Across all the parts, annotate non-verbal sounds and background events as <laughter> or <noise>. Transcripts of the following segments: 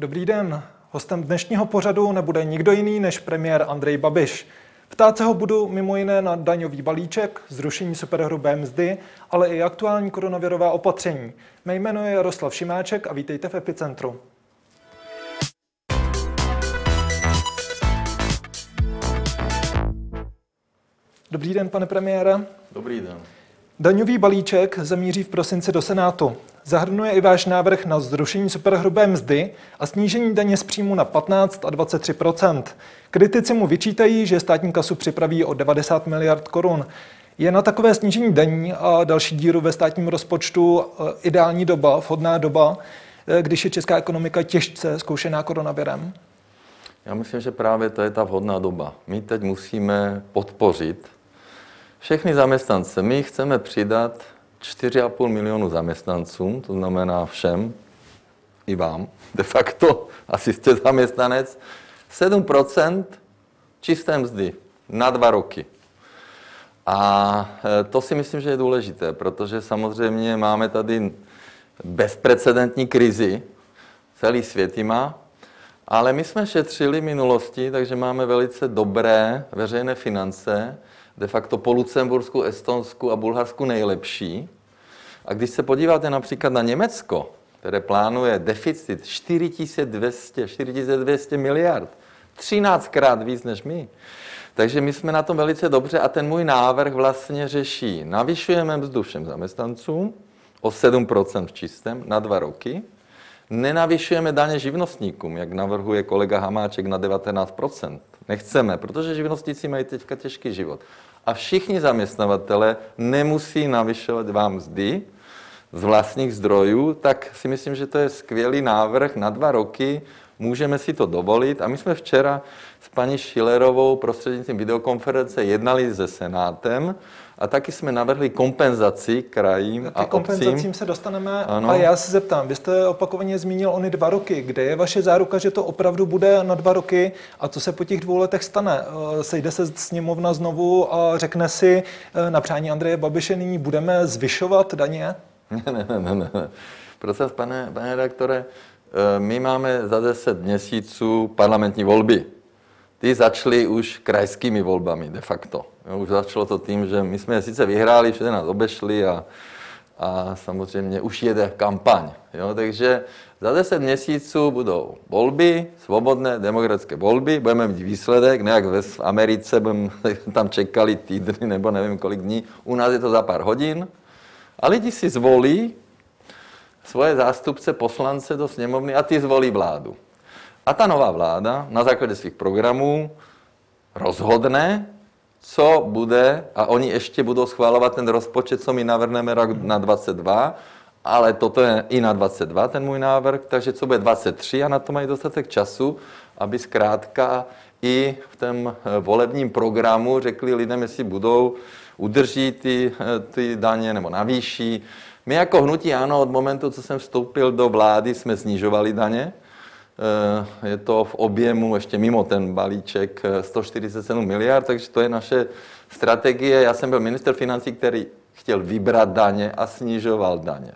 Dobrý den. Hostem dnešního pořadu nebude nikdo jiný než premiér Andrej Babiš. Ptát se ho budu mimo jiné na daňový balíček, zrušení superhrubé mzdy, ale i aktuální koronavirová opatření. Mé jméno je Jaroslav Šimáček a vítejte v Epicentru. Dobrý den, pane premiére. Dobrý den. Daňový balíček zamíří v prosinci do Senátu. Zahrnuje i váš návrh na zrušení superhrubé mzdy a snížení daně z příjmu na 15 a 23% Kritici mu vyčítají, že státní kasu připraví o 90 miliard korun. Je na takové snížení daní a další díru ve státním rozpočtu eh, ideální doba, vhodná doba, eh, když je česká ekonomika těžce zkoušená koronavirem? Já myslím, že právě to je ta vhodná doba. My teď musíme podpořit všechny zaměstnance. My chceme přidat 4,5 milionu zaměstnancům, to znamená všem, i vám, de facto, <laughs> asi jste zaměstnanec, 7% čisté mzdy na dva roky. A e, to si myslím, že je důležité, protože samozřejmě máme tady bezprecedentní krizi, celý svět má, ale my jsme šetřili minulosti, takže máme velice dobré veřejné finance, de facto po Lucembursku, Estonsku a Bulharsku nejlepší. A když se podíváte například na Německo, které plánuje deficit 4200, 4200 miliard, 13krát víc než my. Takže my jsme na tom velice dobře a ten můj návrh vlastně řeší. Navyšujeme mzdu všem zaměstnancům o 7% v čistém na dva roky. Nenavyšujeme daně živnostníkům, jak navrhuje kolega Hamáček na 19%. Nechceme, protože živnostníci mají teďka těžký život. A všichni zaměstnavatele nemusí navyšovat vám mzdy z vlastních zdrojů, tak si myslím, že to je skvělý návrh na dva roky můžeme si to dovolit. A my jsme včera s paní Šilerovou prostřednictvím videokonference jednali se Senátem a taky jsme navrhli kompenzaci krajím a kompenzacím obcím. se dostaneme, ano. ale já se zeptám, vy jste opakovaně zmínil ony dva roky. Kde je vaše záruka, že to opravdu bude na dva roky a co se po těch dvou letech stane? Eh, sejde se sněmovna znovu a řekne si eh, na přání Andreje Babiše nyní budeme zvyšovat daně? <laughs> Ne, ne, ne, ne. ne. Prosím, pane, pane redaktore, Eh, my máme za 10 měsíců parlamentní volby. Ty začaly už krajskými volbami de facto. Jo, už začalo to tím, že my jsme sice vyhráli, všude nás obešli a, a samozřejmě už jede kampaň. Jo, takže za 10 měsíců budou volby, svobodné demokratické volby, budeme mít výsledek, ne jak v Americe, budeme <laughs> tam čekali týdny nebo nevím kolik dní, u nás je to za pár hodin. A lidi si zvolí, svoje zástupce, poslance do sněmovny a ty zvolí vládu. A ta nová vláda na základě svých programů rozhodne, co bude, a oni ještě budou schválovat ten rozpočet, co my navrhneme rok na 22, ale toto je i na 22 ten můj návrh, takže co bude 23 a na to mají dostatek času, aby zkrátka i v tom eh, volebním programu řekli lidem, jestli budou, udrží ty, eh, ty daně nebo navýší, my jako hnutí ano, od momentu, co jsem vstoupil do vlády, jsme snižovali daně. Eh, je to v objemu ještě mimo ten balíček 147 eh, miliard, takže to je naše strategie. Já jsem byl minister financí, který chtěl vybrat daně a snižoval daně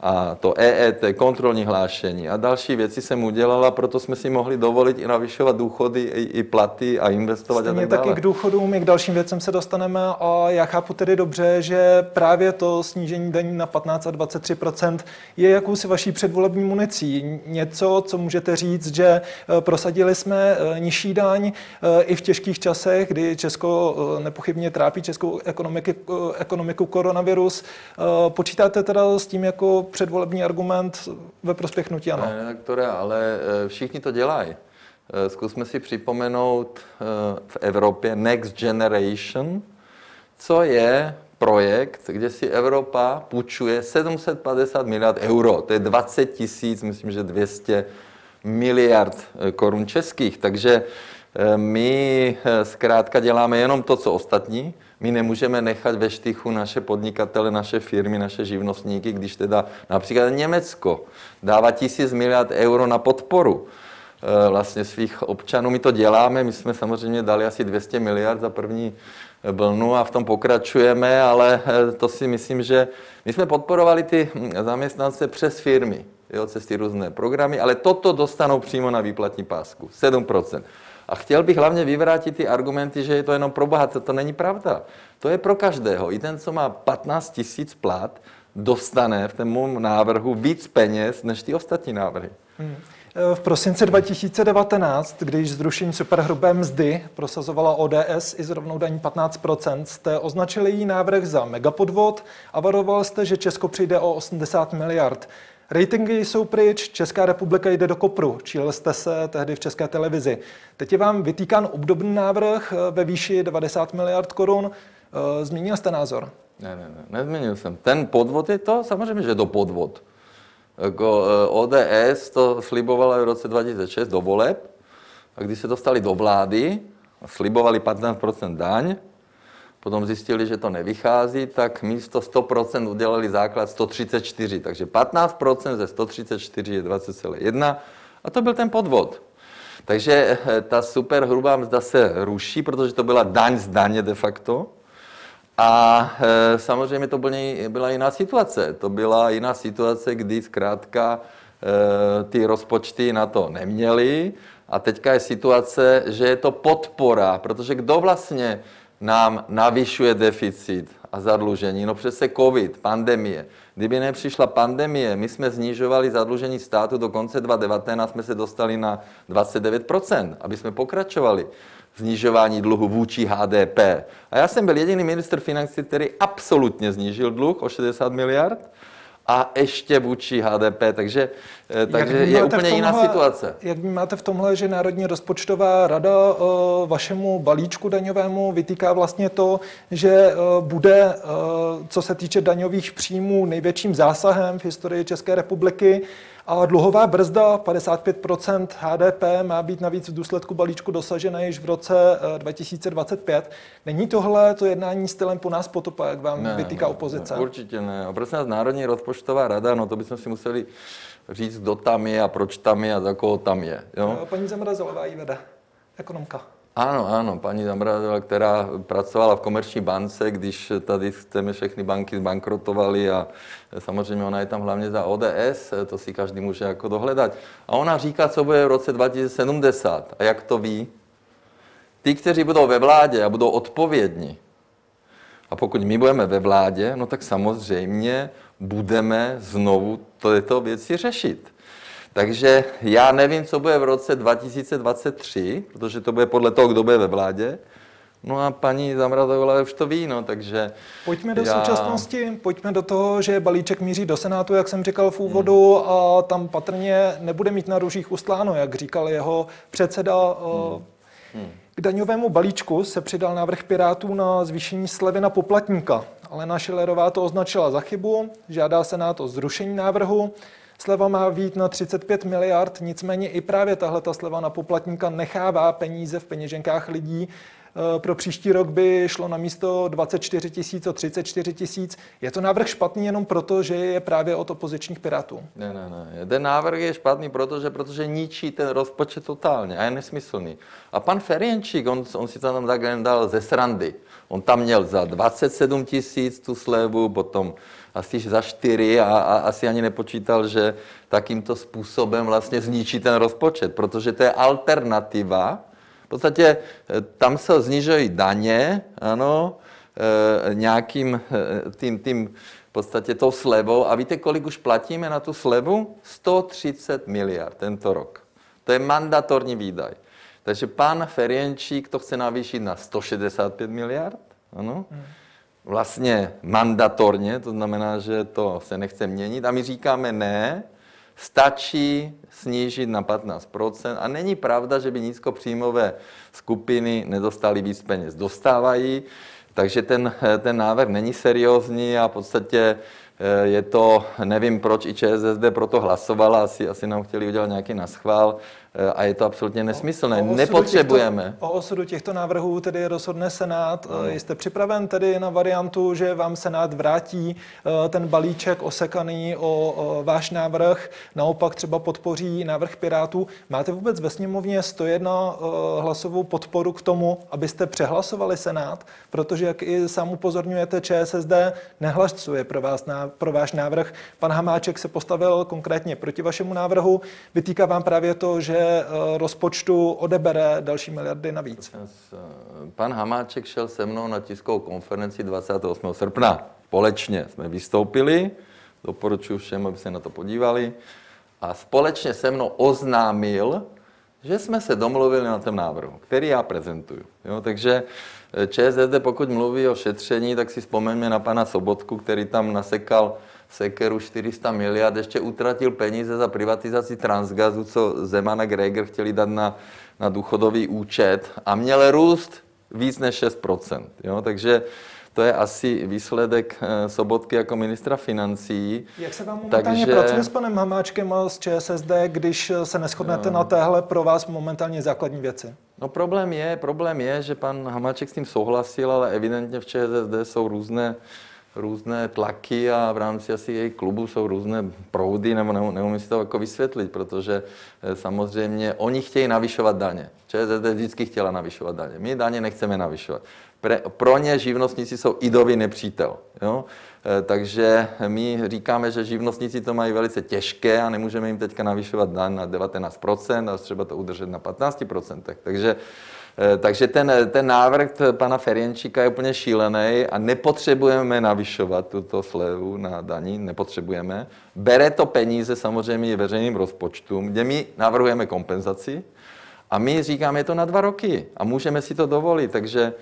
a to EET, kontrolní hlášení a další věci jsem udělala, proto jsme si mohli dovolit i navyšovat důchody, i, i platy a investovat Stejně a tak taky k důchodům, i k dalším věcem se dostaneme a já chápu tedy dobře, že právě to snížení daní na 15 a 23% je jakousi vaší předvolební municí. Něco, co můžete říct, že eh, prosadili jsme eh, nižší daň eh, i v těžkých časech, kdy Česko nepochybně trápí českou ekonomiku, ekonomiku koronavirus. Počítáte teda s tím jako předvolební argument ve prospěch nutí ano. Ne, redaktore, ale eh, všichni to dělají. Eh, zkusme si připomenout eh, v Evropě Next Generation, co je projekt, kde si Evropa půjčuje 750 miliard euro. To je 20 tisíc, myslím, že 200 miliard korun českých. Takže my zkrátka děláme jenom to, co ostatní. My nemůžeme nechat ve štychu naše podnikatele, naše firmy, naše živnostníky, když teda například Německo dává tisíc miliard euro na podporu eh, vlastně svých občanů. My to děláme, my jsme samozřejmě dali asi 200 miliard za první vlnu a v tom pokračujeme, ale eh, to si myslím, že my jsme podporovali ty zaměstnance přes firmy. jo, cez ty různé programy, ale toto dostanou přímo na výplatní pásku, 7%. A chtěl bych hlavně vyvrátit ty argumenty, že je to jenom pro bohaté. To není pravda. To je pro každého. I ten, co má 15 tisíc plat, dostane v tom návrhu víc peněz než ty ostatní návrhy. Hmm. V prosinci 2019, když zrušení superhrubé mzdy prosazovala ODS i zrovnou daní 15%, jste označili její návrh za megapodvod a varoval jste, že Česko přijde o 80 miliard. Ratingy jsou pryč, Česká republika jde do kopru. Číl jste se tehdy v České televizi. Teď je vám vytýkán obdobný návrh ve výši 90 miliard korun. Změnil jste názor? Ne, ne, ne, nezměnil jsem. Ten podvod je to, samozřejmě, že to podvod. Jako eh, ODS to slibovala v roce 2006 do voleb a když se dostali do vlády slibovali 15% daň, potom zjistili, že to nevychází, tak místo 100% udělali základ 134, takže 15% ze 134 je 20,1 a to byl ten podvod. Takže eh, ta super hrubá mzda se ruší, protože to byla daň z daně de facto. A e, samozřejmě to byla jiná situace. To byla jiná situace, kdy zkrátka e, ty rozpočty na to neměly. A teďka je situace, že je to podpora, protože kdo vlastně nám navyšuje deficit a zadlužení? No přece COVID, pandemie. Kdyby nepřišla pandemie, my jsme znižovali zadlužení státu do konce 2019, jsme se dostali na 29%, aby jsme pokračovali snižování dluhu vůči HDP. A já jsem byl jediný minister financí, který absolutně znížil dluh o 60 miliard a ještě vůči HDP, takže, eh, takže je úplně tomhle, jiná situace. Jak máte v tomhle, že Národní rozpočtová rada uh, vašemu balíčku daňovému vytýká vlastně to, že uh, bude, co se týče daňových příjmů, největším zásahem v historii České republiky a dluhová brzda 55% HDP má být navíc v důsledku balíčku dosažena již v roce 2025. Není tohle to jednání stylem po nás potopa, jak vám ne, vytýká ne, opozice? Ne, určitě ne. A prosím nás, Národní rozpočtová rada, no to bychom si museli říct, kdo tam je a proč tam je a za koho tam je. Jo? Paní Zamrazilová ji vede, ekonomka. Ano, ano, paní Zamrazová, která pracovala v komerční bance, když tady chceme všechny banky zbankrotovaly a samozřejmě ona je tam hlavně za ODS, to si každý může jako dohledat. A ona říká, co bude v roce 2070. A jak to ví? Ty, kteří budou ve vládě a budou odpovědní, a pokud my budeme ve vládě, no tak samozřejmě budeme znovu tyto věci řešit. Takže já nevím, co bude v roce 2023, protože to bude podle toho, kdo bude ve vládě. No a paní Zamrazová už to ví, no, takže... Pojďme do já... současnosti, pojďme do toho, že balíček míří do Senátu, jak jsem říkal v úvodu, hmm. a tam patrně nebude mít na růžích ustláno, jak říkal jeho předseda. Hmm. Hmm. K daňovému balíčku se přidal návrh Pirátů na zvýšení slevy na poplatníka. Alena Šilerová to označila za chybu, žádá Senát o zrušení návrhu. Sleva má být na 35 miliard, nicméně i právě tahle ta sleva na poplatníka nechává peníze v peněženkách lidí. E, pro příští rok by šlo na místo 24 tisíc o 34 tisíc. Je to návrh špatný jenom proto, že je právě od opozičních pirátů? Ne, ne, ne. Ten návrh je špatný, protože, protože ničí ten rozpočet totálně a je nesmyslný. A pan Ferienčík, on, on si to tam tak dal ze srandy. On tam měl za 27 tisíc tu slevu, potom asi za čtyři a, a asi ani nepočítal, že takýmto způsobem vlastně zničí ten rozpočet, protože to je alternativa. V podstatě eh, tam se znižují daně, ano, e, nějakým eh, tím, tím v podstatě tou slevou. A víte, kolik už platíme na tu slevu? 130 miliard tento rok. To je mandatorní výdaj. Takže pan Ferienčík to chce navýšit na 165 miliard. Ano. Hmm vlastně mandatorně, to znamená, že to se nechce měnit. A my říkáme ne, stačí snížit na 15%. A není pravda, že by nízkopříjmové skupiny nedostali víc peněz. Dostávají, takže ten, ten návrh není seriózní a v podstatě eh, je to, nevím proč i ČSSD proto hlasovala, asi, asi nám chtěli udělat nějaký naschvál, a je to absolutně nesmyslné. O, o Nepotřebujeme. Těchto, o osudu těchto návrhů tedy rozhodne Senát. No. Jste připraven tedy na variantu, že vám Senát vrátí eh, ten balíček osekaný o, o váš návrh, naopak třeba podpoří návrh Pirátů. Máte vůbec ve sněmovně 101 hlasovou podporu k tomu, abyste přehlasovali Senát? Protože, jak i sám upozorňujete, ČSSD nehlasuje pro vás pro váš návrh. Pan Hamáček se postavil konkrétně proti vašemu návrhu. Vytýká vám právě to, že eh, rozpočtu odebere další miliardy navíc. Pan Hamáček šel se mnou na tiskovou konferenci 28. srpna. Společně jsme vystoupili, doporučuji všem, aby se na to podívali, a společně se mnou oznámil, že jsme se domluvili na tom návrhu, který já prezentuju. Jo, takže eh, ČSSD, pokud mluví o šetření, tak si vzpomeňme na pana Sobotku, který tam nasekal sekeru 400 miliard, ještě utratil peníze za privatizaci Transgazu, co Zeman a Greger chtěli dát na, na důchodový účet a měl růst víc než 6%. Jo? Takže to je asi výsledek eh, Sobotky jako ministra financí. Jak se vám momentálně Takže... pracuje s panem Hamáčkem a s ČSSD, když se neschodnete no. na téhle pro vás momentálně základní věci? No problém je, problém je, že pan Hamáček s tím souhlasil, ale evidentně v ČSSD jsou různé různé tlaky a v rámci asi jejich klubu jsou různé proudy, nebo neumím si to jako vysvětlit, protože eh, samozřejmě oni chtějí navyšovat daně. ČSSD vždycky chtěla navyšovat daně. My daně nechceme navyšovat. Pre, pro ně živnostníci jsou idový nepřítel. Jo? E, takže my říkáme, že živnostníci to mají velice těžké a nemůžeme jim teďka navyšovat daň na 19% a třeba to udržet na 15%. Takže takže ten, ten návrh pana Ferienčíka je úplně šílený a nepotřebujeme navyšovat tuto slevu na daní, nepotřebujeme. Bere to peníze samozřejmě i veřejným rozpočtům, kde my navrhujeme kompenzaci a my říkáme, je to na dva roky a můžeme si to dovolit. Takže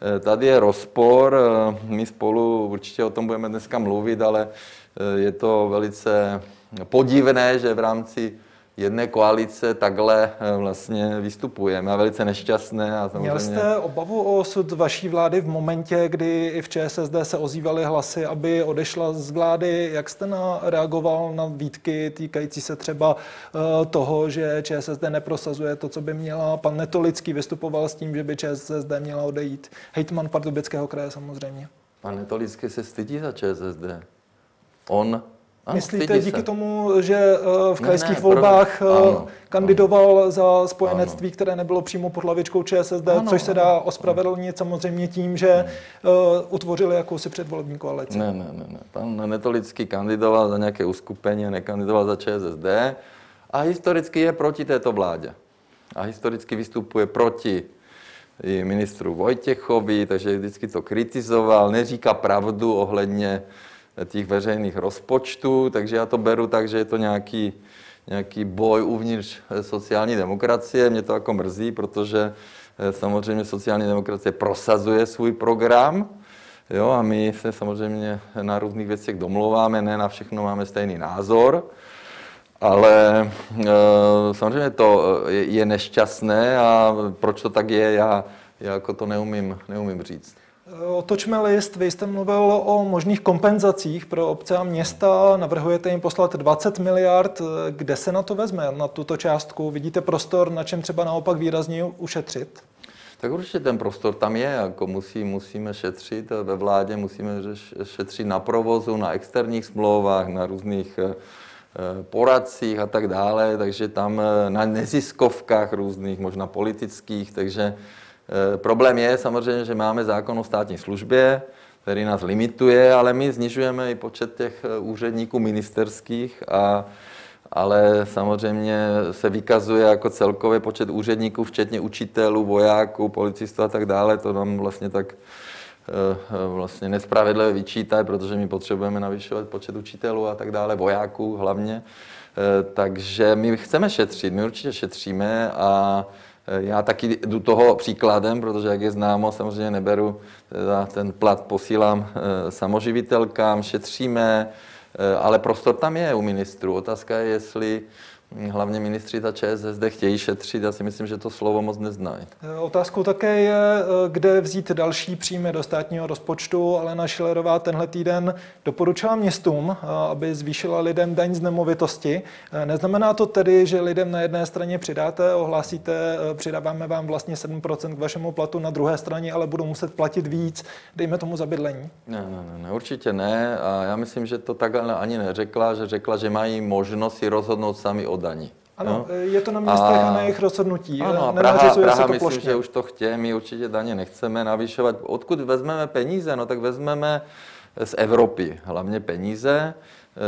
Eh, tady je rozpor, eh, my spolu určitě o tom budeme dneska mluvit, ale eh, je to velice podivné, že v rámci jedné koalice takhle eh, vlastně vystupujeme a velice nešťastné. A samozřejmě... Měl jste obavu o osud vaší vlády v momentě, kdy i v ČSSD se ozývaly hlasy, aby odešla z vlády. Jak jste na, reagoval na výtky týkající se třeba uh, toho, že ČSSD neprosazuje to, co by měla? Pan Netolický vystupoval s tím, že by ČSSD měla odejít. Hejtman Pardubického kraje samozřejmě. Pan Netolický se stydí za ČSSD. On ano, Myslíte díky se. tomu, že eh, v krajských ne, ne, volbách. Eh, ano, kandidoval ano. za spojenectví, ano. které nebylo přímo pod hlavičkou ČSSD, ano, což se dá ospravedlnit samozřejmě tím, že uh, utvořili jakousi předvolební koalici? Ne, ne, ne, ne. Pan Netolický kandidoval za nějaké uskupení, nekandidoval za ČSSD a historicky je proti této vládě. A historicky vystupuje proti i ministru Vojtěchovi, takže vždycky to kritizoval, neříká pravdu ohledně těch veřejných rozpočtů, takže já to beru tak, že je to nějaký, nějaký boj uvnitř sociální demokracie. Mě to jako mrzí, protože eh, samozřejmě sociální demokracie prosazuje svůj program, jo, a my se samozřejmě na různých věcech domlouváme, ne na všechno máme stejný názor, ale e, samozřejmě to je, je nešťastné a proč to tak je, já, já jako to neumím, neumím říct. Otočme list, vy jste mluvil o možných kompenzacích pro obce a města, navrhujete jim poslat 20 miliard, kde se na to vezme, na tuto částku? Vidíte prostor, na čem třeba naopak výrazně ušetřit? Tak určitě ten prostor tam je, jako musí, musíme šetřit. Ve vládě, musíme šetřit na provozu, na externích smlouvách, na různých eh, poradcích a tak dále, takže tam eh, na neziskovkách různých, možná politických, takže Eh, problém je samozřejmě, že máme zákon o státní službě, který nás limituje, ale my znižujeme i počet těch eh, úředníků ministerských, a, ale samozřejmě se vykazuje jako celkový počet úředníků, včetně učitelů, vojáků, policistů a tak dále. To nám vlastně tak eh, vlastně nespravedlivě vyčítají, protože my potřebujeme navyšovat počet učitelů a tak dále, vojáků hlavně. Takže my chceme šetřit, my určitě šetříme a Eh, já taky jdu toho příkladem, protože jak je známo, samozřejmě neberu, teda ten plat posílám eh, samoživitelkám, šetříme, eh, ale prostor tam je u ministrů. Otázka je, jestli hlavně ministři za ČSSD chtějí šetřit, já si myslím, že to slovo moc neznají. Otázkou také je, kde vzít další příjmy do státního rozpočtu. Alena Šilerová tenhle týden doporučila městům, aby zvýšila lidem daň z nemovitosti. Neznamená to tedy, že lidem na jedné straně přidáte, ohlásíte, přidáváme vám vlastně 7% k vašemu platu, na druhé straně ale budou muset platit víc, dejme tomu za bydlení? Ne, ne, ne, určitě ne. A já myslím, že to takhle ani neřekla, že řekla, že mají možnost si rozhodnout sami o daní. Ano, no? je to na městech a, a na jejich rozhodnutí. Ano, a Praha, Praha myslím, plošně. že už to chtějí, my určitě daně nechceme navyšovat. Odkud vezmeme peníze? No tak vezmeme z Evropy, hlavně peníze.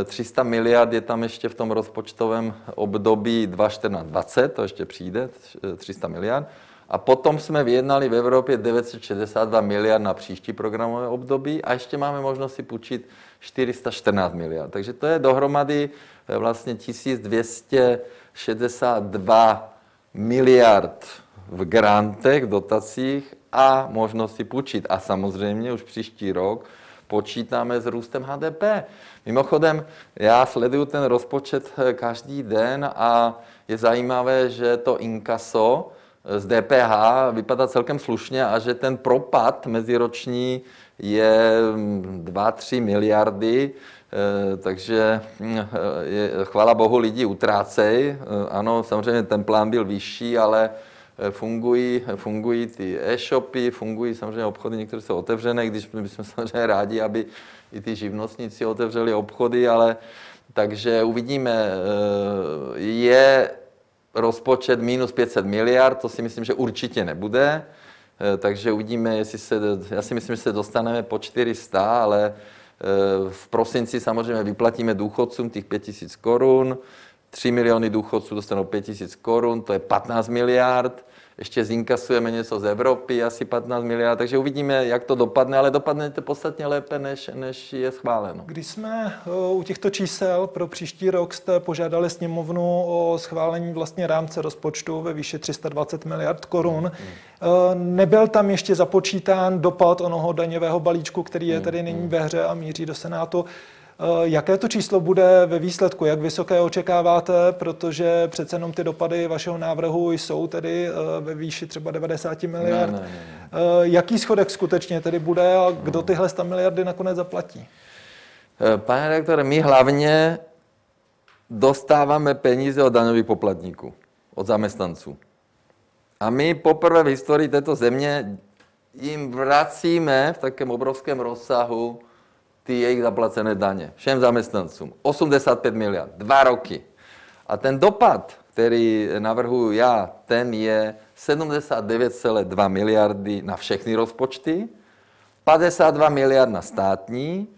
300 miliard je tam ještě v tom rozpočtovém období 2014-2020, to ještě přijde, 300 miliard. A potom jsme vyjednali v Evropě 962 miliard na příští programové období a ještě máme možnost si půjčit 414 miliard. Takže to je dohromady eh, vlastně 1262 miliard v grantech, dotacích a možnosti půjčit. A samozřejmě už příští rok počítáme s růstem HDP. Mimochodem, já sleduju ten rozpočet eh, každý den a je zajímavé, že to inkaso z DPH vypadá celkem slušně a že ten propad meziroční je 2-3 mm, miliardy, eh, takže mm, je, chvála bohu lidi utrácej. Ano, samozřejmě ten plán byl vyšší, ale fungují, fungují ty e-shopy, fungují samozřejmě obchody, některé jsou otevřené, když my jsme <laughs> samozřejmě rádi, aby i ty živnostníci otevřeli obchody, ale takže uvidíme, eh, je rozpočet minus 500 miliard, to si myslím, že určitě nebude, eh, takže uvidíme, jestli se, já si myslím, že se dostaneme po 400, ale eh, v prosinci samozřejmě vyplatíme důchodcům těch 5000 korun, 3 miliony důchodců dostanou 5 000 korun, to je 15 miliard. Ještě zinkasujeme něco z Evropy, asi 15 miliard, takže uvidíme, jak to dopadne, ale dopadne to podstatně lépe, než, než je schváleno. Když jsme eh, u těchto čísel pro příští rok jste požádali sněmovnu o schválení vlastně rámce rozpočtu ve výši 320 miliard korun. Hmm. Eh, nebyl tam ještě započítán dopad onoho daňového balíčku, který je hmm. tedy nyní ve hře a míří do Senátu. Eh, jaké to číslo bude ve výsledku? Jak vysoké očekáváte? Protože přece jenom ty dopady vašeho návrhu jsou tedy eh, ve výši třeba 90 miliard. Ne, ne, ne. Eh, jaký schodek skutečně tedy bude a kdo tyhle 100 miliardy nakonec zaplatí? Pane rektore, my hlavně dostáváme peníze od daňových poplatníků, od zaměstnanců. A my poprvé v historii této země jim vracíme v takém obrovském rozsahu ty jejich zaplacené daně všem zaměstnancům. 85 miliard, dva roky. A ten dopad, který navrhuji já, ten je 79,2 miliardy na všechny rozpočty, 52 miliard na státní,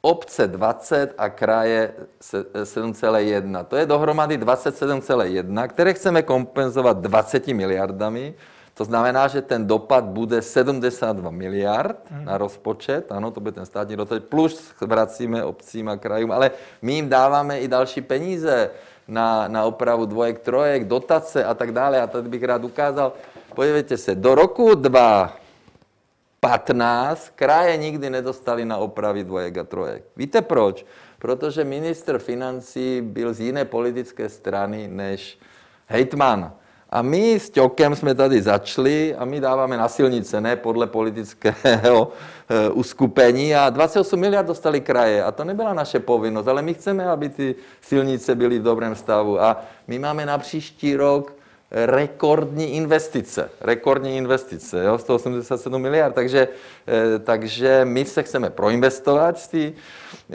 obce 20 a kraje 7,1. To je dohromady 27,1, které chceme kompenzovat 20 miliardami, to znamená, že ten dopad bude 72 miliard hmm. na rozpočet, ano, to bude ten státní rozpočet, plus vracíme obcím a krajům, ale my jim dáváme i další peníze na, na opravu dvojek, trojek, dotace a tak dále. A tady bych rád ukázal, podívejte se, do roku 2015 kraje nikdy nedostali na opravy dvojek a trojek. Víte proč? Protože minister financí byl z jiné politické strany než hejtman. A my s Ťokem jsme tady začali a my dáváme na silnice, ne podle politického <laughs> eh, uskupení. A 28 miliard dostali kraje a to nebyla naše povinnost, ale my chceme, aby ty silnice byly v dobrém stavu. A my máme na příští rok rekordní investice. Rekordní investice, jo, 187 miliard. Takže, eh, takže my se chceme proinvestovat z, tý,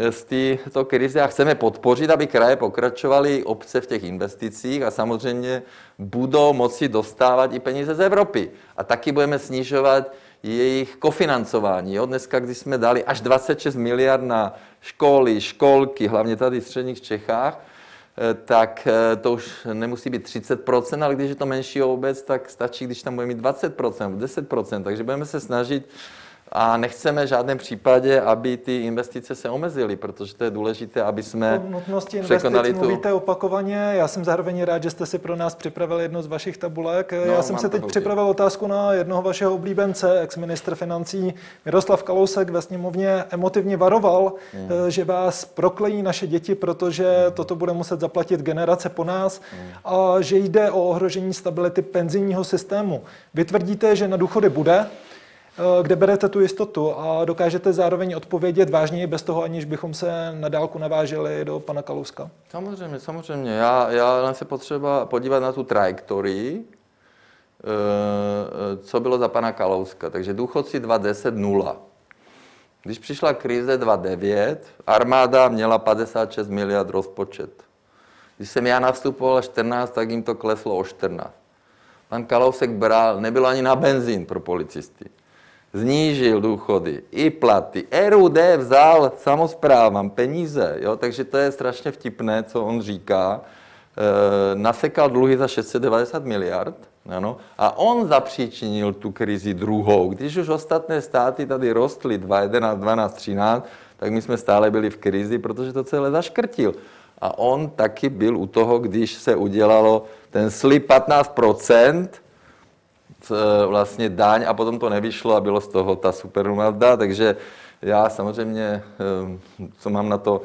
z této krize a chceme podpořit, aby kraje pokračovaly obce v těch investicích a samozřejmě budou moci dostávat i peníze z Evropy. A taky budeme snižovat jejich kofinancování. Jo? Dneska, když jsme dali až 26 miliard na školy, školky, hlavně tady v středních Čechách, tak eh, to už nemusí být 30%, ale když je to menší obec, tak stačí, když tam bude mít 20%, 10%. Takže budeme se snažit a nechceme v žádném případě, aby ty investice se omezily, protože to je důležité, aby jsme o nutnosti překonali tu... mluvíte opakovaně. Já jsem zároveň rád, že jste si pro nás připravil jednu z vašich tabulek. No, Já jsem se teď připravil otázku na jednoho vašeho oblíbence, ex-ministr financí Miroslav Kalousek ve sněmovně emotivně varoval, hmm. Eh, že vás proklejí naše děti, protože hmm. toto bude muset zaplatit generace po nás hmm. a že jde o ohrožení stability penzijního systému. Vy tvrdíte, že na důchody bude, kde berete tu jistotu a dokážete zároveň odpovědět vážně bez toho, aniž bychom se na dálku naváželi do pana Kalouska? Samozřejmě, samozřejmě. Já, já se potřeba podívat na tu trajektorii, eh, co bylo za pana Kalouska. Takže důchodci 2010 nula. Když přišla krize 2009, armáda měla 56 miliard rozpočet. Když jsem já nastupoval 14, tak jim to kleslo o 14. Pan Kalousek bral, nebylo ani na benzín pro policisty znížil důchody i platy. RUD vzal samozprávám peníze, jo? takže to je strašně vtipné, co on říká. E, nasekal dluhy za 690 miliard, ano, a on zapříčinil tu krizi druhou. Když už ostatné státy tady rostly 2011, 12, 13, tak my jsme stále byli v krizi, protože to celé zaškrtil. A on taky byl u toho, když se udělalo ten slib 15 Eh, vlastně daň a potom to nevyšlo a bylo z toho ta supermazda, takže já samozřejmě, eh, co mám na to,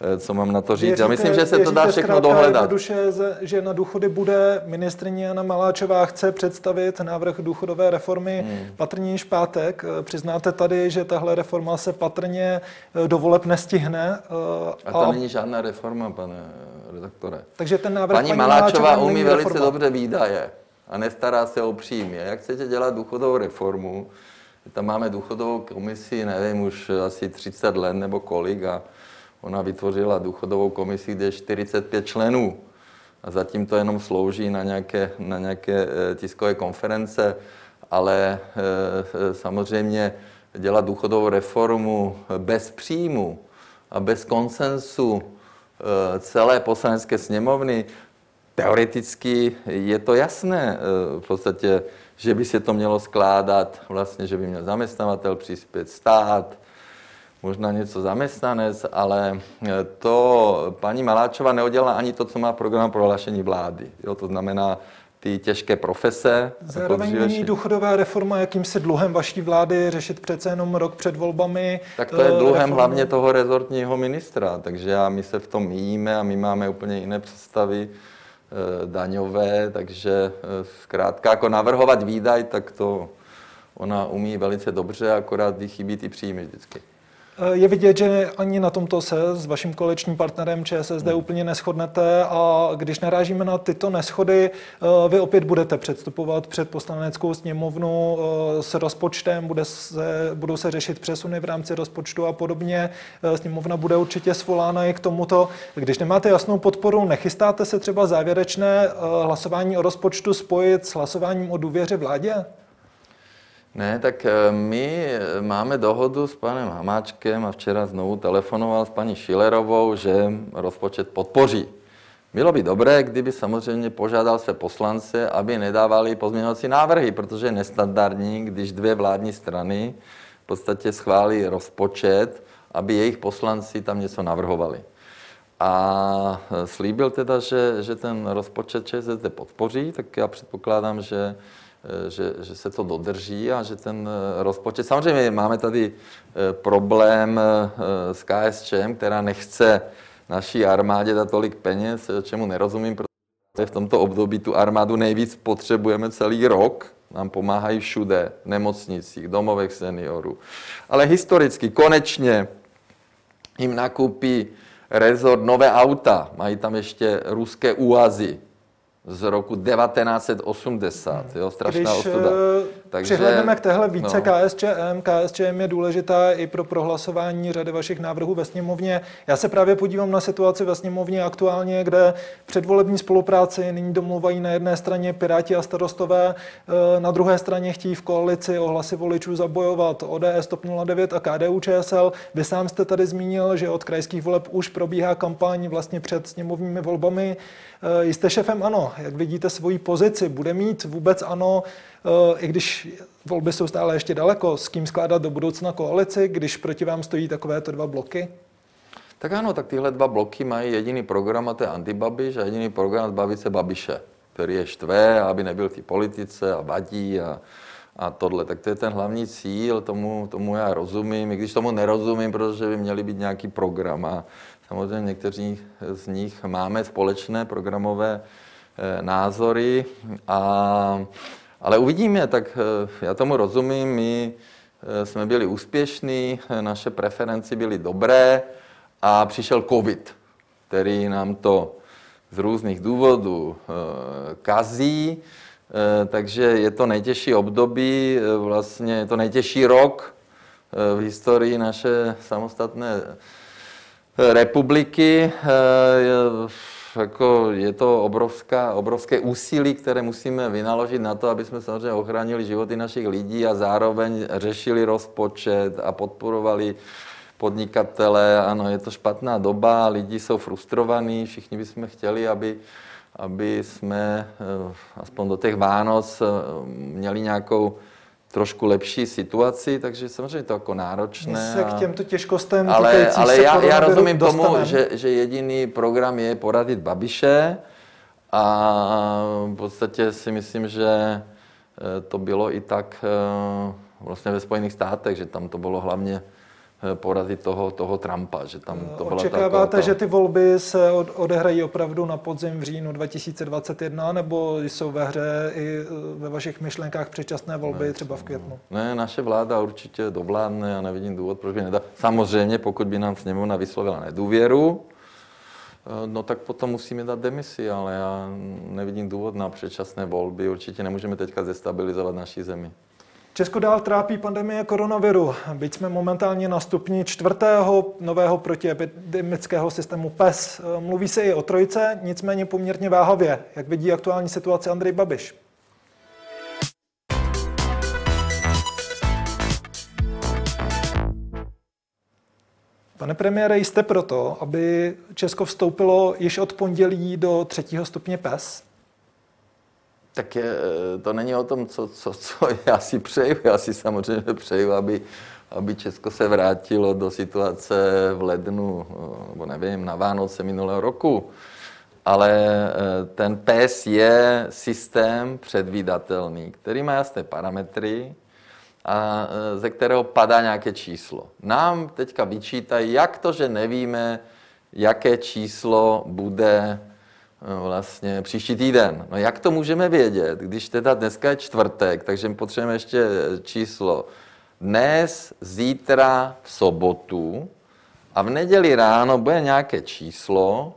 eh, co mám na to říct. Věříte, já myslím, že se to dá všechno dohledat. Duše, že na důchody bude ministrině Jana Maláčová chce představit návrh důchodové reformy hmm. patrně již pátek. Přiznáte tady, že tahle reforma se patrně do voleb nestihne? A to a... není žádná reforma, pane redaktore. Takže ten návrh paní, paní Maláčová, Maláčová umí velice reforma. dobře výdaje a nestará se o příjmy. Jak chcete dělat důchodovou reformu, tam máme důchodovou komisi, nevím, už asi 30 let nebo kolik a ona vytvořila důchodovou komisi, kde je 45 členů a zatím to jenom slouží na nějaké, na nějaké eh, tiskové konference, ale e, samozřejmě dělat důchodovou reformu bez příjmu a bez konsensu celé poslanecké sněmovny, teoreticky je to jasné eh, v podstatě, že by se to mělo skládat, vlastně, že by měl zaměstnavatel přispět stát, možná něco zaměstnanec, ale eh, to paní Maláčová neudělala ani to, co má v programu prohlášení vlády. Jo, to znamená ty těžké profese. Zároveň není důchodová reforma jakýmsi dluhem vaší vlády řešit přece jenom rok před volbami. Tak to je eh, dluhem reformu. hlavně toho rezortního ministra, takže my se v tom míjíme a my máme úplně jiné představy daňové, takže eh, zkrátka jako navrhovat výdaj, tak to ona umí velice dobře, akorát jí chybí ty příjmy vždycky. Eh, je vidět, že ani na tomto se s vaším koaličním partnerem ČSSD hmm. úplně neschodnete a když narážíme na tyto neschody, eh, vy opět budete předstupovat před poslaneckou sněmovnu eh, s rozpočtem, bude se, budou se řešit přesuny v rámci rozpočtu a podobně. Sněmovna bude určitě svolána i k tomuto. Když nemáte jasnou podporu, nechystáte se třeba závěrečné hlasování o rozpočtu spojit s hlasováním o důvěře vládě? Ne, tak eh, my máme dohodu s panem Hamáčkem a včera znovu telefonoval s paní Šilerovou, že rozpočet podpoří. Bylo by dobré, kdyby samozřejmě požádal své poslance, aby nedávali pozměňovací návrhy, protože je nestandardní, když dvě vládní strany v podstatě schválí rozpočet, aby jejich poslanci tam něco navrhovali. A eh, slíbil teda, že, že ten rozpočet ČSSD podpoří, tak já předpokládám, že Eh, že, že se to dodrží a že ten eh, rozpočet... Samozřejmě máme tady eh, problém s KSČM, která nechce naší armádě dát tolik peněz, čemu nerozumím, protože v tomto období tu armádu nejvíc potřebujeme celý rok. Nám pomáhají všude, v nemocnicích, domovech seniorů. Ale historicky, konečně jim nakupí rezort nové auta. Mají tam ještě ruské úazy z roku 1980. Jo, strašná Když ostuda. Takže, přihledneme k téhle více no. KSČM, KSČM je důležitá i pro prohlasování řady vašich návrhů ve sněmovně. Já se právě podívám na situaci ve sněmovně aktuálně, kde předvolební spolupráci nyní domluvají na jedné straně Piráti a starostové, eh, na druhé straně chtějí v koalici o hlasy voličů zabojovat ODS, TOP 09 a KDU ČSL. Vy sám jste tady zmínil, že od krajských voleb už probíhá kampaň vlastně před sněmovními volbami. Eh, jste šefem ANO, jak vidíte svoji pozici? Bude mít vůbec ANO, i když volby jsou stále ještě daleko, s kým skládat do budoucna koalici, když proti vám stojí takovéto dva bloky? Tak ano, tak tyhle dva bloky mají jediný program a to je antibabiš a jediný program zbavit se Babiše, který je štve, aby nebyl v té politice a vadí a, a tohle. Tak to je ten hlavní cíl, tomu, tomu já rozumím, i když tomu nerozumím, protože by měli být nějaký program. A Samozřejmě někteří z nich máme společné programové eh, názory, a, ale uvidíme, tak eh, já tomu rozumím, my eh, jsme byli úspěšní, naše preference byly dobré a přišel covid, který nám to z různých důvodů kazí, takže je to nejtěžší období, vlastně je to nejtěžší rok v historii naše samostatné republiky. Jako je to obrovská, obrovské úsilí, které musíme vynaložit na to, aby jsme samozřejmě ochránili životy našich lidí a zároveň řešili rozpočet a podporovali podnikatele. Ano, je to špatná doba, lidi jsou frustrovaní, všichni bychom chtěli, aby, aby jsme eh, aspoň do těch Vánoc eh, měli nějakou trošku lepší situaci, takže samozřejmě to jako náročné. My se k těmto těžkostem ale, ale já, já rozumím tomu, že, že jediný program je poradit Babiše a v podstatě si myslím, že eh, to bylo i tak eh, vlastně ve Spojených státech, že tam to bylo hlavně porazit toho, toho Trumpa. Že tam to byla Očekáváte, taková, že ty volby se odehrají opravdu na podzim v říjnu 2021, nebo jsou ve hře i eh, ve vašich myšlenkách předčasné volby ne, třeba v květnu? Ne, naše vláda určitě dovládne a nevidím důvod, proč by nedá. Samozřejmě, pokud by nám sněmovna vyslovila nedůvěru, eh, no tak potom musíme dát demisi, ale já nevidím důvod na předčasné volby. Určitě nemůžeme teďka zestabilizovat naši zemi. Česko dál trápí pandemie koronaviru. Byť jsme momentálně na stupni čtvrtého nového protiepidemického systému PES. Mluví se i o trojce, nicméně poměrně váhavě. Jak vidí aktuální situaci Andrej Babiš? Pane premiére, jste proto, aby Česko vstoupilo již od pondělí do třetího stupně PES? Tak je, to není o tom, co, co, co <laughs> já si přeju. Já si samozřejmě přeju, aby, aby Česko se vrátilo do situace v lednu, nebo nevím, na Vánoce minulého roku. Ale eh, ten PES je systém předvídatelný, který má jasné parametry a eh, ze kterého padá nějaké číslo. Nám teďka vyčítají, jak to, že nevíme, jaké číslo bude vlastně příští týden. No jak to můžeme vědět, když teda dneska je čtvrtek, takže potřebujeme ještě číslo dnes, zítra, v sobotu a v neděli ráno bude nějaké číslo,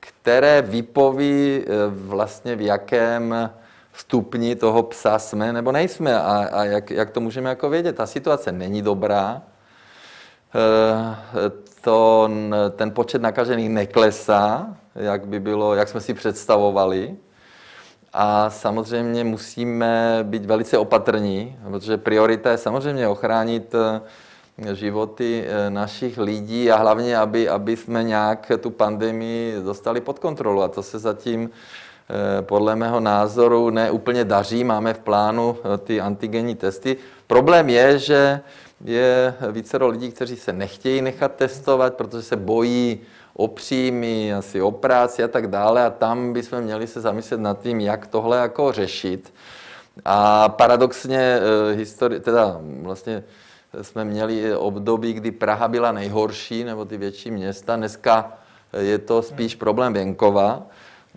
které vypoví eh, vlastně v jakém stupni toho psa jsme nebo nejsme a, a jak, jak to můžeme jako vědět. Ta situace není dobrá, eh, to, ten počet nakažených neklesá, jak by bylo, jak jsme si představovali. A samozřejmě musíme být velice opatrní, protože priorita je samozřejmě ochránit eh, životy eh, našich lidí a hlavně, aby, aby jsme nějak tu pandemii dostali pod kontrolu. A to se zatím eh, podle mého názoru neúplně daří. Máme v plánu ty antigenní testy. Problém je, že je více lidí, kteří se nechtějí nechat testovat, protože se bojí o příjmy, asi o práci a tak dále. A tam bychom měli se zamyslet nad tím, jak tohle jako řešit. A paradoxně, eh, historii, teda vlastně jsme měli období, kdy Praha byla nejhorší, nebo ty větší města. Dneska je to spíš problém venkova.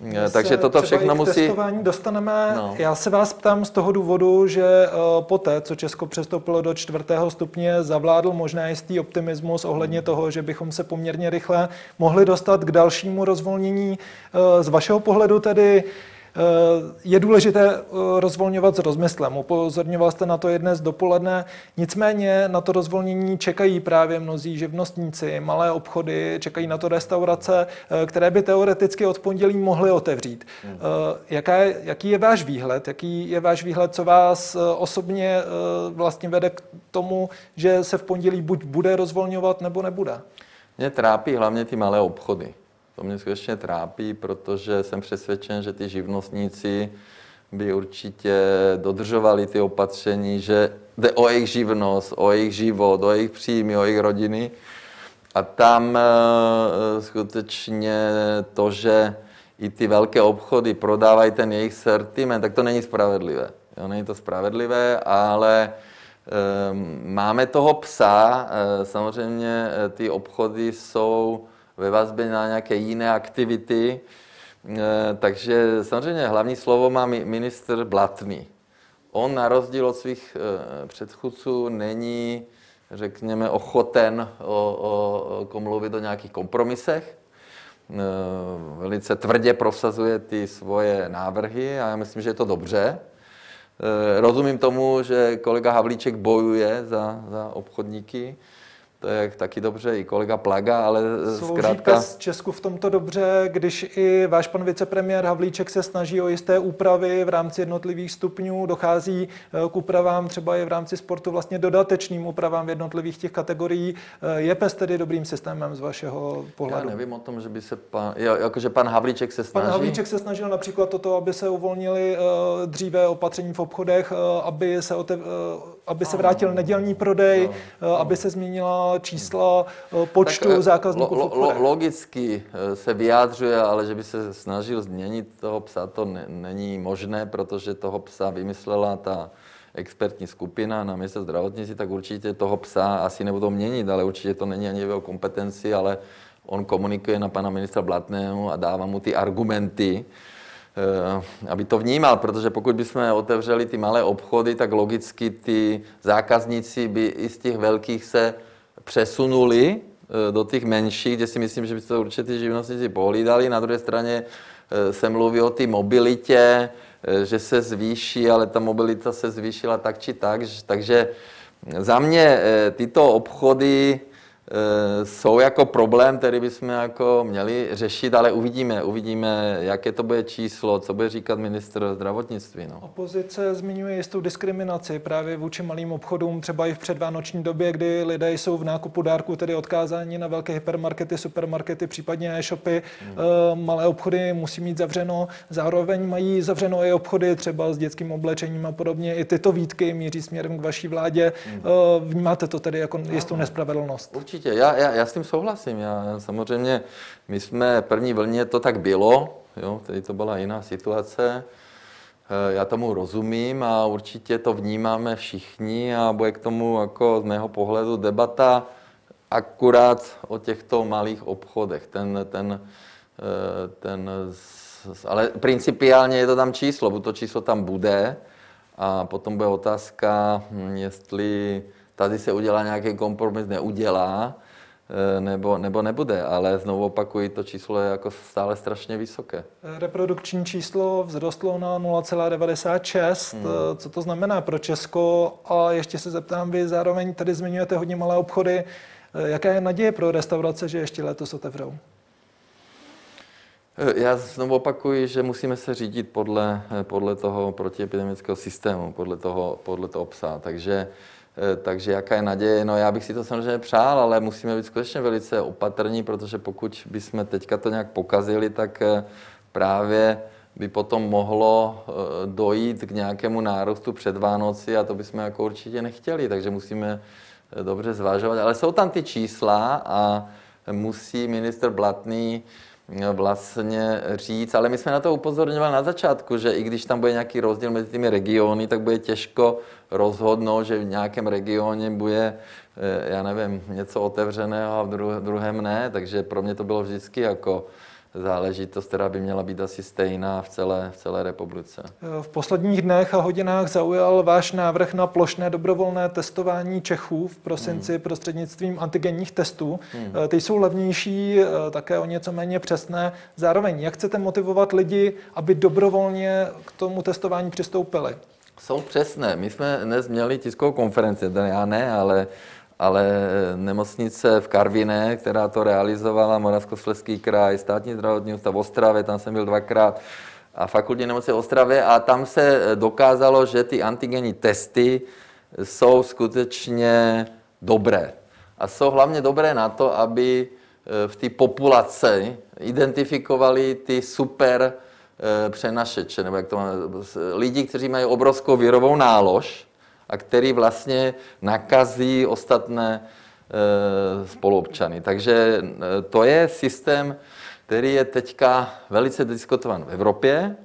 My Takže toto všechno musí... testování dostaneme. No. Já se vás ptám z toho důvodu, že eh, poté, co Česko přestoupilo do čtvrtého stupně, zavládl možná jistý optimismus ohledně hmm. toho, že bychom se poměrně rychle mohli dostat k dalšímu rozvolnění. Eh, z vašeho pohledu tedy Eh, je důležité eh, rozvolňovat s rozmyslem. Upozorňoval jste na to i dnes dopoledne. Nicméně na to rozvolnění čekají právě mnozí živnostníci, malé obchody, čekají na to restaurace, eh, které by teoreticky od pondělí mohly otevřít. Hmm. Jaká je, jaký je váš výhled? Jaký je váš výhled, co vás osobně vlastně vede k tomu, že se v pondělí buď bude rozvolňovat, nebo nebude? Mě trápí hlavně ty malé obchody. To mě skutečně trápí, protože jsem přesvědčen, že ty živnostníci by určitě dodržovali ty opatření, že jde o jejich živnost, o jejich život, o jejich příjmy, o jejich rodiny. A tam eh, skutečně to, že i ty velké obchody prodávají ten jejich sortiment, tak to není spravedlivé. Jo, není to spravedlivé, ale um, máme toho psa. Eh, samozřejmě ty obchody jsou ve vazbě na nějaké jiné aktivity. Eh, takže samozřejmě hlavní slovo má ministr Blatný. On na rozdíl od svých eh, předchůdců není, řekněme, ochoten o, o, o mluvit o nějakých kompromisech. Eh, velice tvrdě prosazuje ty svoje návrhy a já myslím, že je to dobře. Rozumím tomu, že kolega Havlíček bojuje za, za obchodníky, to je taky dobře, i kolega Plaga, ale Slouží zkrátka... pes Česku v tomto dobře, když i váš pan vicepremiér Havlíček se snaží o jisté úpravy v rámci jednotlivých stupňů, dochází eh, k úpravám třeba i v rámci sportu vlastně dodatečným úpravám v jednotlivých těch kategorií. Eh, je pes tedy dobrým systémem z vašeho pohledu? Já nevím o tom, že by se pan, jakože pan Havlíček se snaží. Pan Havlíček se snažil například toto, aby se uvolnili uh, dříve opatření v obchodech, aby se, otev, aby se vrátil nedělní prodej, no, aby se změnila čísla počtu tak, zákazníků lo, lo, Logicky se vyjádřuje, ale že by se snažil změnit toho psa, to ne, není možné, protože toho psa vymyslela ta expertní skupina na město zdravotnictví, tak určitě toho psa asi nebudou měnit, ale určitě to není ani v jeho kompetenci, ale on komunikuje na pana ministra Blatného a dává mu ty argumenty, eh, aby to vnímal, protože pokud bychom otevřeli ty malé obchody, tak logicky ty zákazníci by i z těch velkých se přesunuli eh, do těch menších, kde si myslím, že by to určitě ty živnostníci pohlídali. Na druhé straně eh, se mluví o té mobilitě, že se zvýší, ale ta mobilita se zvýšila tak či tak, takže za mě tyto obchody Eh, jsou jako problém, který bychom jako měli řešit, ale uvidíme, uvidíme, jaké to bude číslo, co bude říkat ministr zdravotnictví. No. Opozice zmiňuje jistou diskriminaci právě vůči malým obchodům, třeba i v předvánoční době, kdy lidé jsou v nákupu dárku tedy odkázáni na velké hypermarkety, supermarkety, případně e-shopy. Hmm. Malé obchody musí mít zavřeno, zároveň mají zavřeno i obchody třeba s dětským oblečením a podobně. I tyto výtky míří směrem k vaší vládě. Hmm. Vnímáte to tedy jako jistou nespravedlnost? Určitě určitě. Já, já, já s tím souhlasím. Já, samozřejmě, my jsme první vlně, to tak bylo, jo, tedy to byla jiná situace. Eh, já tomu rozumím a určitě to vnímáme všichni a bude k tomu jako z mého pohledu debata akurát o těchto malých obchodech. Ten, ten, eh, ten, ale principiálně je to tam číslo, buď to číslo tam bude a potom bude otázka, hm, jestli tady se udělá nějaký kompromis, neudělá, eh, nebo, nebo nebude, ale znovu opakuji, to číslo je jako stále strašně vysoké. Reprodukční číslo vzrostlo na 0,96. Hmm. Eh, co to znamená pro Česko? A ještě se zeptám, vy zároveň tady zmiňujete hodně malé obchody. Eh, jaká je naděje pro restaurace, že ještě letos otevřou? Já znovu opakuji, že musíme se řídit podle, podle toho protiepidemického systému, podle toho, podle toho psa. Takže Eh, takže jaká je naděje? No já bych si to samozřejmě přál, ale musíme být skutečně velice opatrní, protože pokud bychom teďka to nějak pokazili, tak eh, právě by potom mohlo eh, dojít k nějakému nárůstu před Vánoci a to bychom jako určitě nechtěli, takže musíme dobře zvažovat. Ale jsou tam ty čísla a musí minister Blatný vlastně říct, ale my jsme na to upozorňovali na začátku, že i když tam bude nějaký rozdíl mezi těmi regiony, tak bude těžko rozhodnout, že v nějakém regioně bude, eh, já nevím, něco otevřeného a v druhém ne, takže pro mě to bylo vždycky jako záležitost, která by měla být asi stejná v celé, v celé republice. V posledních dnech a hodinách zaujal váš návrh na plošné dobrovolné testování Čechů v prosinci hmm. prostřednictvím antigenních testů. Hmm. Eh, ty jsou levnější, eh, také o něco méně přesné. Zároveň, jak chcete motivovat lidi, aby dobrovolně k tomu testování přistoupili? Jsou přesné. My jsme dnes měli tiskovou konferenci, já ne, ale ale nemocnice v Karviné, která to realizovala, Moravskoslezský kraj, státní zdravotní ústav v Ostravě, tam jsem byl dvakrát, a fakultní nemocnice v Ostravě a tam se dokázalo, že ty antigenní testy jsou skutečně dobré. A jsou hlavně dobré na to, aby e, v té populaci identifikovali ty super e, přenašeče, nebo jak to máme, lidi, kteří mají obrovskou virovou nálož, a který vlastně nakazí ostatné eh, spoluobčany. Takže eh, to je systém, který je teďka velice diskutován v Evropě.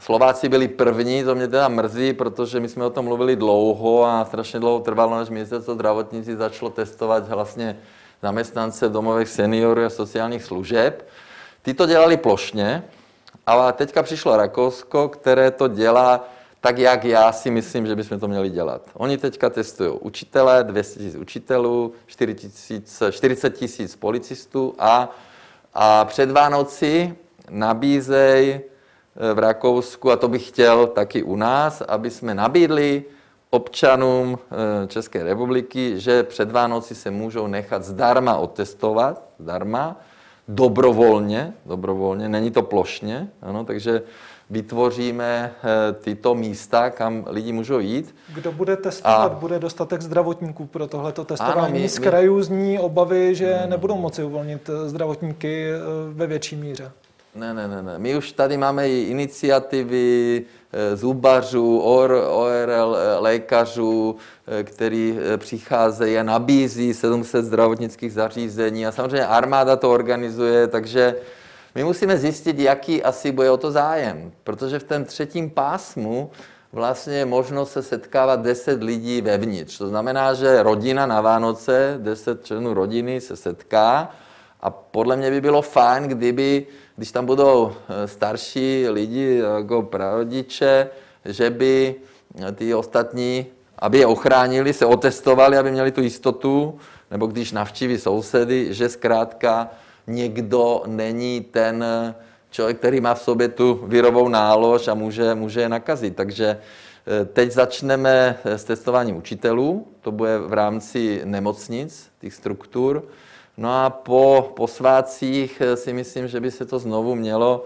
Slováci byli první, to mě teda mrzí, protože my jsme o tom mluvili dlouho a strašně dlouho trvalo, než ministerstvo zdravotnictví začalo testovat vlastně zaměstnance v domovech seniorů a sociálních služeb. Ty to dělali plošně, ale teďka přišlo Rakousko, které to dělá tak jak já si myslím, že bychom to měli dělat. Oni teďka testují učitele, 200 tisíc učitelů, 40 tisíc policistů a, a před Vánoci nabízej eh, v Rakousku, a to bych chtěl taky u nás, aby jsme nabídli občanům České republiky, že před Vánoci se můžou nechat zdarma otestovat, zdarma, dobrovolně, dobrovolně, není to plošně, ano, takže vytvoříme eh, tyto místa, kam lidi můžou jít. Kdo bude testovat? A... Bude dostatek zdravotníků pro tohleto testování? Ano, my, z krajů zní obavy, že hmm. nebudou moci uvolnit eh, zdravotníky eh, ve větší míře. Ne, ne, ne, ne. My už tady máme i iniciativy zubařů, ORL lékařů, který přicházejí a nabízí 700 zdravotnických zařízení a samozřejmě armáda to organizuje, takže my musíme zjistit, jaký asi bude o to zájem, protože v tom třetím pásmu vlastně je možnost se setkávat 10 lidí vevnitř. To znamená, že rodina na Vánoce, 10 členů rodiny se setká a podle mě by bylo fajn, kdyby, když tam budou eh, starší lidi jako prarodiče, že by ty ostatní, aby je ochránili, se otestovali, aby měli tu jistotu, nebo když navštíví sousedy, že zkrátka někdo není ten člověk, který má v sobě tu virovou nálož a může, může je nakazit. Takže eh, teď začneme s testováním učitelů, to bude v rámci nemocnic, těch struktur. No a po, po svácích eh, si myslím, že by se to znovu mělo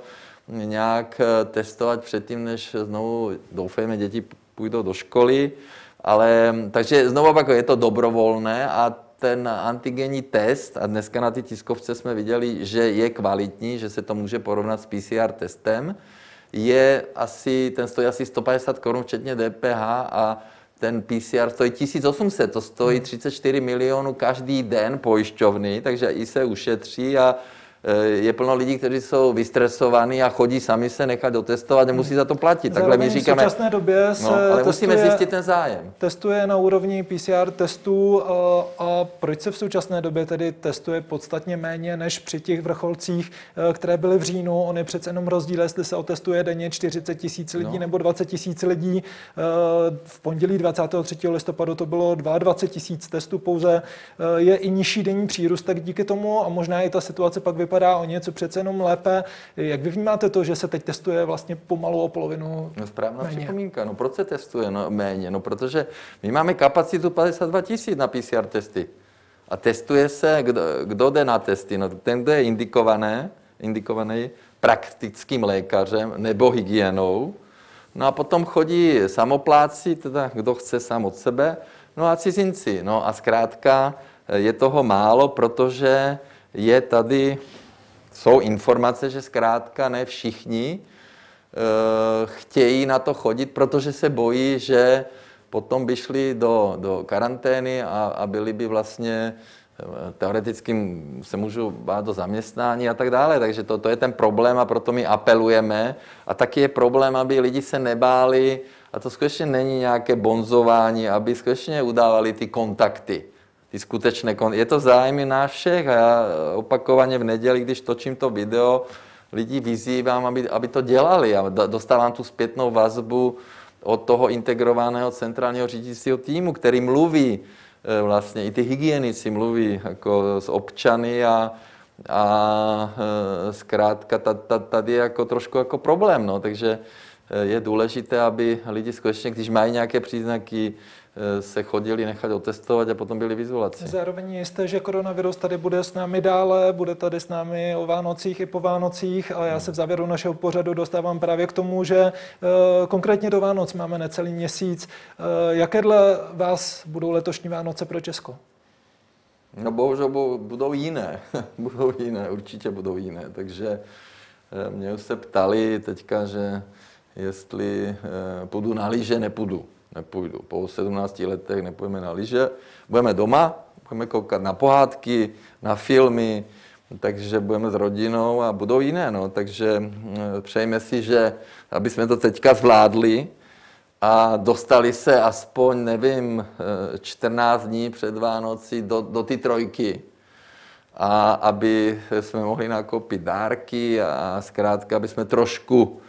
nějak eh, testovat předtím, než znovu, doufejme, děti půjdou do školy. Ale, takže znovu jako je to dobrovolné a ten antigenní test, a dneska na ty tiskovce jsme viděli, že je kvalitní, že se to může porovnat s PCR testem, je asi, ten stojí asi 150 korun, včetně DPH a ten PCR stojí 1800, to stojí 34 hmm. milionů každý den pojišťovny, takže i se ušetří a je plno lidí, kteří jsou vystresovaní a chodí sami se nechat dotestovat, nemusí za to platit. Takhle my říkáme. V současné době se no, ale testuje, musíme zjistit ten zájem. Testuje na úrovni PCR testů a, a proč se v současné době tedy testuje podstatně méně než při těch vrcholcích, eh, které byly v říjnu. On je přece jenom rozdíl, jestli se otestuje denně 40 tisíc lidí no. nebo 20 tisíc lidí. Eh, v pondělí 23. listopadu to bylo 22 tisíc testů pouze. Je i nižší denní přírůstek díky tomu a možná i ta situace pak vypadá vypadá o něco přece jenom lépe. Jak vy vnímáte to, že se teď testuje vlastně pomalu o polovinu No správná méně. připomínka. No proč se testuje no, méně? No protože my máme kapacitu 52 tisíc na PCR testy. A testuje se, kdo, kdo jde na testy? No ten, kdo je indikovaný, indikovaný praktickým lékařem nebo hygienou. No a potom chodí samopláci, teda kdo chce sám od sebe, no a cizinci. No a zkrátka je toho málo, protože je tady jsou informace, že zkrátka ne všichni uh, chtějí na to chodit, protože se bojí, že potom by šli do, do karantény a, a byli by vlastně eh, teoreticky se můžou bát do zaměstnání a tak dále. Takže to, to je ten problém a proto my apelujeme. A taky je problém, aby lidi se nebáli, a to skutečně není nějaké bonzování, aby skutečně udávali ty kontakty ty skutečné kon... Je to zájmy nás všech a já opakovaně v neděli, když točím to video, lidi vyzývám, aby, aby to dělali a dostávám tu zpětnou vazbu od toho integrovaného centrálního řídícího týmu, který mluví e, vlastně, i ty hygienici mluví jako s občany a, a e, zkrátka tady je jako trošku jako problém, no, takže e, je důležité, aby lidi skutečně, když mají nějaké příznaky, se chodili nechat otestovat a potom byli v izolaci. Zároveň jisté, že koronavirus tady bude s námi dále, bude tady s námi o Vánocích i po Vánocích a já se v závěru našeho pořadu dostávám právě k tomu, že eh, konkrétně do Vánoc máme necelý měsíc. Eh, jaké dle vás budou letošní Vánoce pro Česko? No bohužel budou jiné, <laughs> budou jiné, určitě budou jiné, takže mě se ptali teďka, že jestli půjdu na lyže, nepůjdu nepůjdu. Po 17 letech nepůjdeme na lyže, budeme doma, budeme koukat na pohádky, na filmy, takže budeme s rodinou a budou jiné. No. Takže eh, přejme si, že aby jsme to teďka zvládli a dostali se aspoň, nevím, 14 eh, dní před Vánoci do, do ty trojky. A aby jsme mohli nakoupit dárky a zkrátka, aby jsme trošku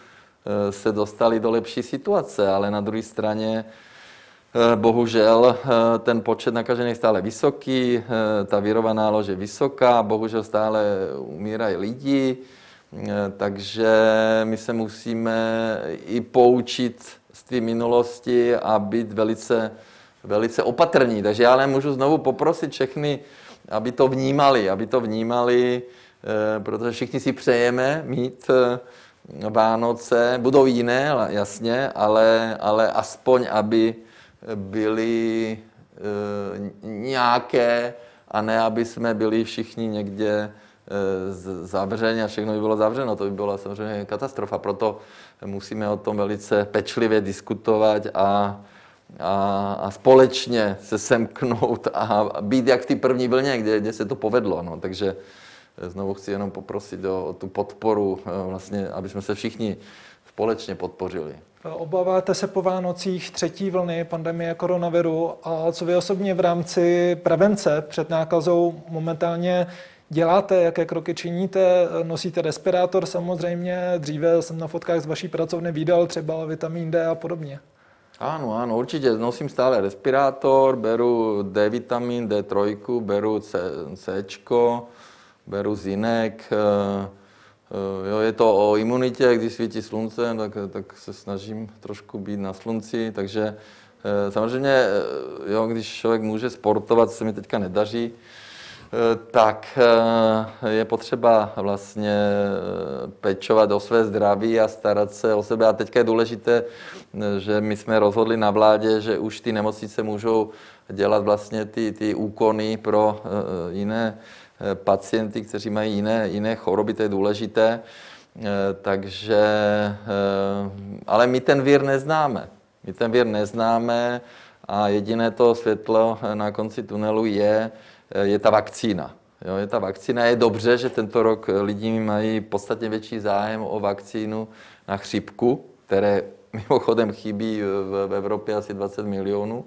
se dostali do lepší situace, ale na druhé straně eh, bohužel eh, ten počet nakažených stále vysoký, ta virová nálož je vysoká, bohužel stále umírají lidi, takže my se musíme i poučit z té minulosti a být velice, velice opatrní. Takže já můžu znovu poprosit všechny, aby to vnímali, aby to vnímali, eh, protože všichni si přejeme mít eh, Vánoce, budou jiné, jasně, ale, ale aspoň, aby byly nějaké a ne, aby jsme byli všichni někde zavřeni a všechno by bylo zavřeno. To by byla samozřejmě katastrofa. Proto musíme o tom velice pečlivě diskutovat a, a, a společně se semknout a být jak v té první vlně, kde, kde se to povedlo. No. Takže znovu chci jenom poprosit o, o tu podporu, vlastně, aby jsme se všichni společně podpořili. Obáváte se po Vánocích třetí vlny pandemie koronaviru? A co vy osobně v rámci prevence před nákazou momentálně děláte, jaké kroky činíte, nosíte respirátor samozřejmě, dříve jsem na fotkách z vaší pracovny vydal třeba vitamin D a podobně. Ano, ano, určitě. Nosím stále respirátor, beru D vitamin, D3, beru C, C beru zinek, eh, eh, jo, je to o imunitě, když svítí slunce, tak, tak se snažím trošku být na slunci, takže eh, samozřejmě, jo, když člověk může sportovat, se mi teďka nedaří, tak je potřeba vlastně pečovat o své zdraví a starat se o sebe. A teďka je důležité, že my jsme rozhodli na vládě, že už ty nemocnice můžou dělat vlastně ty, ty úkony pro jiné pacienty, kteří mají jiné, jiné choroby, to je důležité. Takže, ale my ten vír neznáme. My ten vír neznáme a jediné to světlo na konci tunelu je, je ta vakcína. Jo, je ta vakcína. Je dobře, že tento rok lidi mají podstatně větší zájem o vakcínu na chřipku, které mimochodem chybí v, Evropě asi 20 milionů.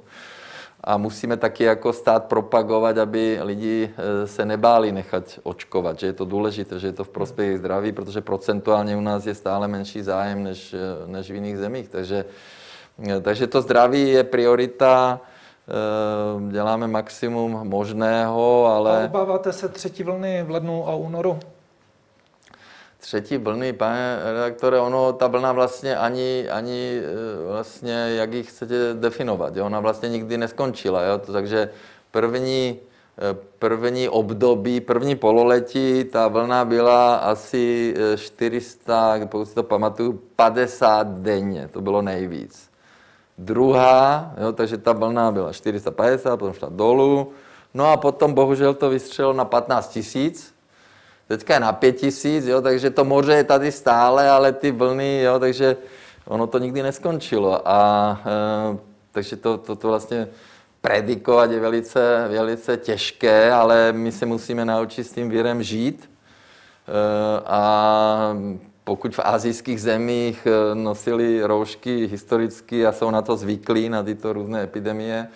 A musíme taky jako stát propagovat, aby lidi eh, se nebáli nechat očkovat, že je to důležité, že je to v prospěch zdraví, protože procentuálně u nás je stále menší zájem než, eh, než v jiných zemích. Takže, eh, takže to zdraví je priorita. Děláme maximum možného, ale... A obáváte se třetí vlny v lednu a únoru? Třetí vlny, pane redaktore, ono, ta vlna vlastně ani, ani eh, vlastně, jak ji chcete definovat, jo? ona vlastně nikdy neskončila, jo? takže první, eh, první období, první pololetí, ta vlna byla asi 400, pokud si to pamatuju, 50 denně, to bylo nejvíc. Druhá, jo, takže ta vlna byla 450, potom šla dolů. No a potom bohužel to vystřelilo na 15 tisíc. Teďka je na 5 tisíc, jo, takže to moře je tady stále, ale ty vlny, jo, takže ono to nikdy neskončilo. A e, takže to, to, to vlastně predikovat je velice, velice těžké, ale my se musíme naučit s tím vírem žít. E, a pokud v azijských zemích eh, nosili roušky historicky a jsou na to zvyklí, na tyto různé epidemie,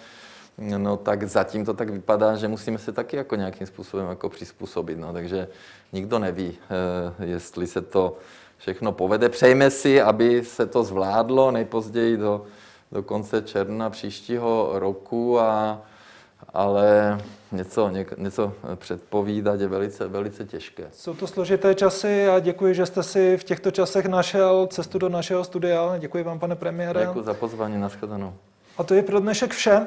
no tak zatím to tak vypadá, že musíme se taky jako nějakým způsobem jako přizpůsobit. No, takže nikdo neví, eh, jestli se to všechno povede. Přejme si, aby se to zvládlo nejpozději do, do konce června příštího roku a ale něco, něco předpovídat je velice, velice těžké. Jsou to složité časy a děkuji, že jste si v těchto časech našel cestu do našeho studia. Děkuji vám, pane premiére. Děkuji za pozvání, nashledanou. A to je pro dnešek vše.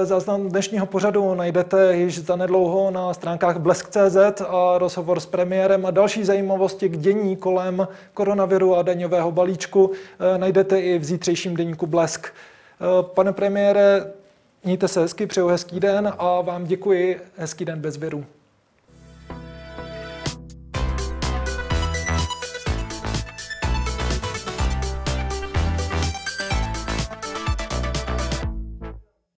E, záznam dnešního pořadu najdete již zanedlouho na stránkách blesk.cz a rozhovor s premiérem a další zajímavosti k dění kolem koronaviru a daňového balíčku e, najdete i v zítřejším deníku Blesk. E, pane premiére, Mějte se hezky, přeju hezký den a vám děkuji. Hezký den bez věru.